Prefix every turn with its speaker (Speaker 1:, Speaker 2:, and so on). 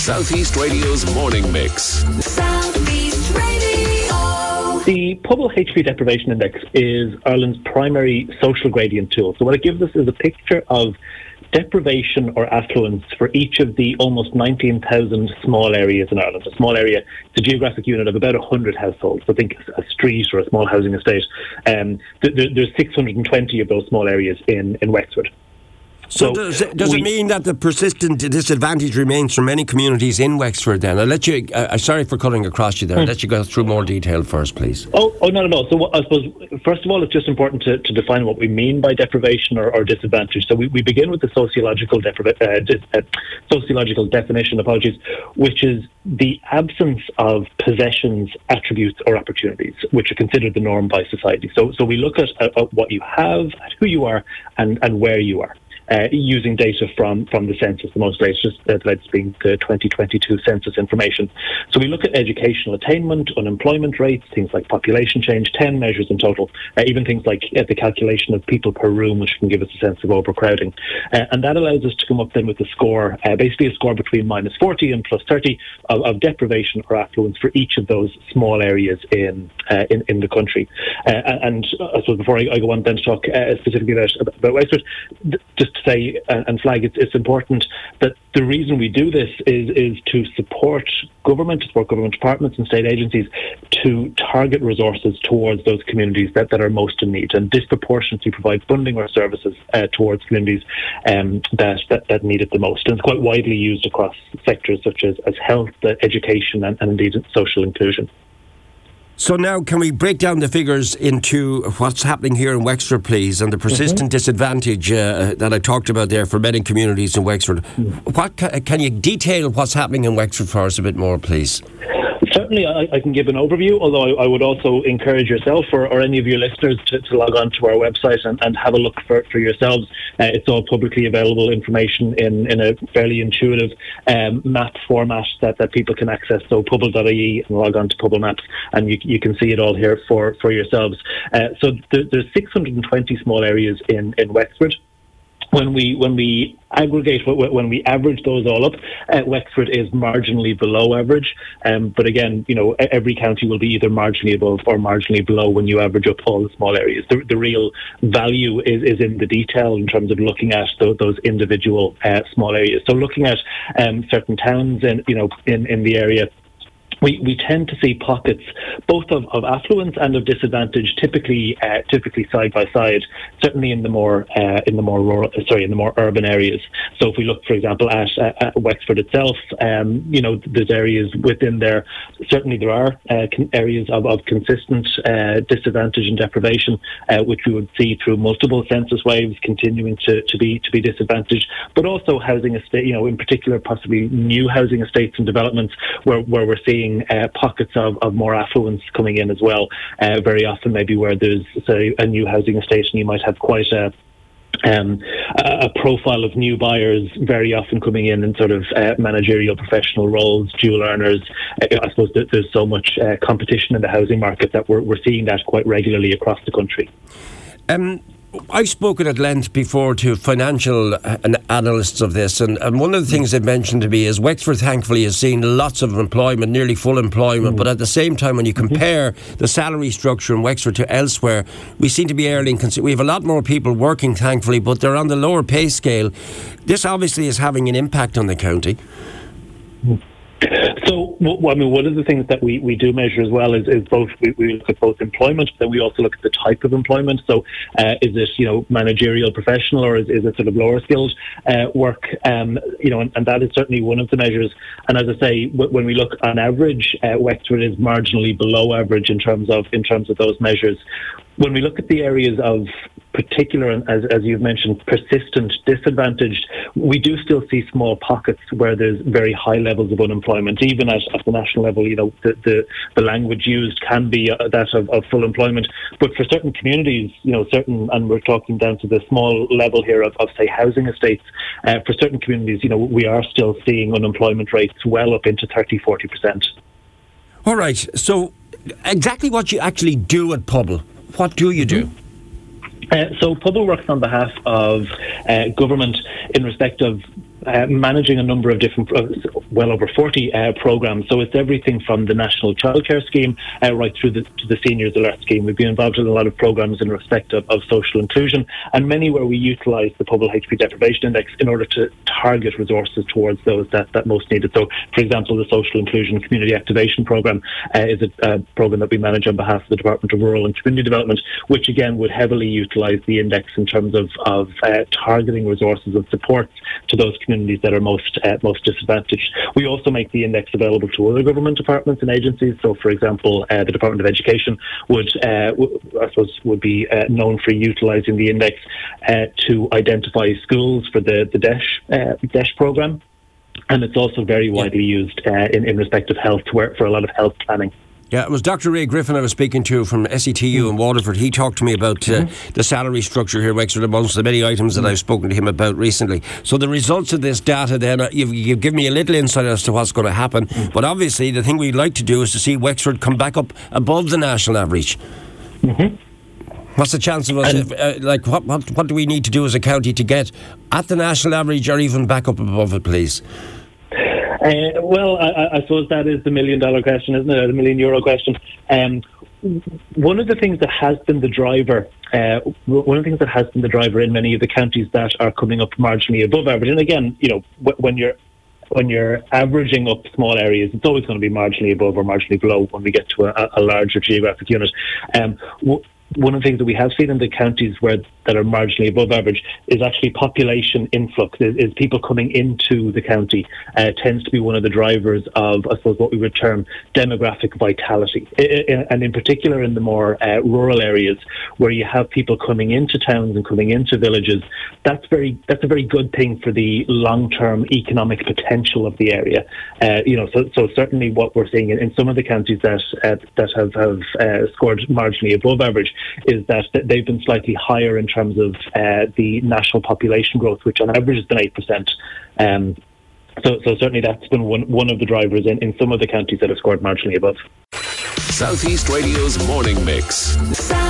Speaker 1: Southeast Radio's morning mix.
Speaker 2: Southeast Radio.
Speaker 3: The Pobal HP Deprivation Index is Ireland's primary social gradient tool. So what it gives us is a picture of deprivation or affluence for each of the almost 19,000 small areas in Ireland. A small area, is a geographic unit of about 100 households. So think a street or a small housing estate. Um, th- th- there's 620 of those small areas in, in Wexford.
Speaker 4: So, does, it, does
Speaker 3: we-
Speaker 4: it mean that the persistent disadvantage remains for many communities in Wexford then? I'll let you, uh, uh, sorry for cutting across you there, I'll let you go through more detail first, please.
Speaker 3: Oh, oh, not at all. So, I suppose, first of all, it's just important to, to define what we mean by deprivation or, or disadvantage. So, we, we begin with the sociological, depriva- uh, dis, uh, sociological definition, apologies, which is the absence of possessions, attributes, or opportunities, which are considered the norm by society. So, so we look at, at, at what you have, at who you are, and, and where you are uh, using data from, from the census, the most latest, uh, being the 2022 census information. So we look at educational attainment, unemployment rates, things like population change, 10 measures in total, uh, even things like uh, the calculation of people per room, which can give us a sense of overcrowding. Uh, and that allows us to come up then with a score, basically a score between minus 40 and plus 30 of, of deprivation or affluence for each of those small areas in, in, in the country. And I suppose before I, I go on then to talk specifically about, about th- just say and flag it's, it's important that the reason we do this is is to support government, to support government departments and state agencies to target resources towards those communities that, that are most in need and disproportionately provide funding or services uh, towards communities um, that, that, that need it the most. And it's quite widely used across sectors such as, as health, uh, education, and, and indeed social inclusion.
Speaker 4: So now, can we break down the figures into what's happening here in Wexford, please, and the persistent disadvantage uh, that I talked about there for many communities in Wexford? What ca- can you detail what's happening in Wexford for us a bit more, please?
Speaker 3: Certainly, I, I can give an overview, although I, I would also encourage yourself or, or any of your listeners to, to log on to our website and, and have a look for, for yourselves. Uh, it's all publicly available information in, in a fairly intuitive um, map format that, that people can access. So, pobal.ie and log on to Pobal Maps, and you, you can see it all here for, for yourselves. Uh, so, there, there's 620 small areas in, in Wexford when we when we aggregate when we average those all up, uh, Wexford is marginally below average. Um, but again, you know, every county will be either marginally above or marginally below when you average up all the small areas. The, the real value is, is in the detail in terms of looking at those, those individual uh, small areas. So looking at um, certain towns in you know in, in the area we, we tend to see pockets both of, of affluence and of disadvantage typically uh, typically side by side certainly in the more uh, in the more rural sorry in the more urban areas. So if we look for example at, uh, at Wexford itself um, you know there's areas within there certainly there are uh, areas of, of consistent uh, disadvantage and deprivation uh, which we would see through multiple census waves continuing to, to be to be disadvantaged but also housing estate you know in particular possibly new housing estates and developments where, where we're seeing uh, pockets of, of more affluence coming in as well. Uh, very often, maybe where there's say, a new housing estate, and you might have quite a um, a profile of new buyers very often coming in in sort of uh, managerial professional roles, dual earners. Uh, I suppose that there's so much uh, competition in the housing market that we're, we're seeing that quite regularly across the country.
Speaker 4: Um, I've spoken at length before to financial uh, analysts of this, and, and one of the things they've mentioned to me is Wexford, thankfully, has seen lots of employment, nearly full employment, mm. but at the same time, when you compare the salary structure in Wexford to elsewhere, we seem to be earning. We have a lot more people working, thankfully, but they're on the lower pay scale. This obviously is having an impact on the county.
Speaker 3: Mm. So, I mean, one of the things that we, we do measure as well is, is both we, we look at both employment, but we also look at the type of employment. So, uh, is it you know managerial, professional, or is, is it sort of lower skilled uh, work? Um, you know, and, and, that is certainly one of the measures. And as I say, w- when we look on average, uh, Wexford is marginally below average in terms of in terms of those measures. When we look at the areas of particular, as, as you've mentioned, persistent disadvantaged, we do still see small pockets where there's very high levels of unemployment. Even at, at the national level, you know, the, the, the language used can be uh, that of, of, full employment. But for certain communities, you know, certain, and we're talking down to the small level here of, of say, housing estates, uh, for certain communities, you know, we are still seeing unemployment rates well up into 30, 40%.
Speaker 4: All right. So, exactly what you actually do at Pobal, what do you do?
Speaker 3: Uh, so Pobal works on behalf of uh, government in respect of uh, managing a number of different, pro- well over 40 uh, programs. So it's everything from the National Childcare Scheme uh, right through the, to the Seniors Alert Scheme. We've been involved in a lot of programs in respect of, of social inclusion and many where we utilise the Pobal HP Deprivation Index in order to target resources towards those that, that most need it. So, for example, the Social Inclusion Community Activation Programme uh, is a, a programme that we manage on behalf of the Department of Rural and Community Development, which again would heavily utilise the index in terms of, of uh, targeting resources and supports to those communities that are most uh, most disadvantaged. We also make the index available to other government departments and agencies. So, for example, uh, the Department of Education would, uh, w- I suppose, would be uh, known for utilising the index uh, to identify schools for the the DEIS uh, DEIS program. And it's also very widely used uh, in, in respect of health, where, for a lot of health planning.
Speaker 4: Yeah, it was Dr. Ray Griffin I was speaking to from SETU in Waterford. He talked to me about uh, the salary structure here, Wexford, amongst the many items that I've spoken to him about recently. So the results of this data, then, uh, you've, you've given me a little insight as to what's going to happen. But obviously, the thing we'd like to do is to see Wexford come back up above the national average. What's the chance of us? if, uh, like, what, what what do we need to do as a county to get at the national average, or even back up above it, please?
Speaker 3: Uh, well, I- I, suppose that is the million dollar question, isn't it? The million euro question. Um, one of the things that has been the driver, uh, one of the things that has been the driver in many of the counties that are coming up marginally above average, and again, you know, wh- when you're when you're averaging up small areas, it's always going to be marginally above or marginally below when we get to a, a larger geographic unit. Um, w- one of the things that we have seen in the counties where that are marginally above average is actually population influx. Is, is people coming into the county uh, tends to be one of the drivers of, I suppose, what we would term demographic vitality, and in particular in the more uh, rural areas where you have people coming into towns and coming into villages. That's very that's a very good thing for the long term economic potential of the area. Uh, you know, so, so certainly what we're seeing in, in some of the counties that uh, that have have uh, scored marginally above average is that they've been slightly higher in terms of uh, the national population growth, which on average has been eight percent. Um, so, so certainly that's been one one of the drivers in, in some of the counties that have scored marginally above.
Speaker 1: Southeast Radio's morning mix.
Speaker 2: Southeast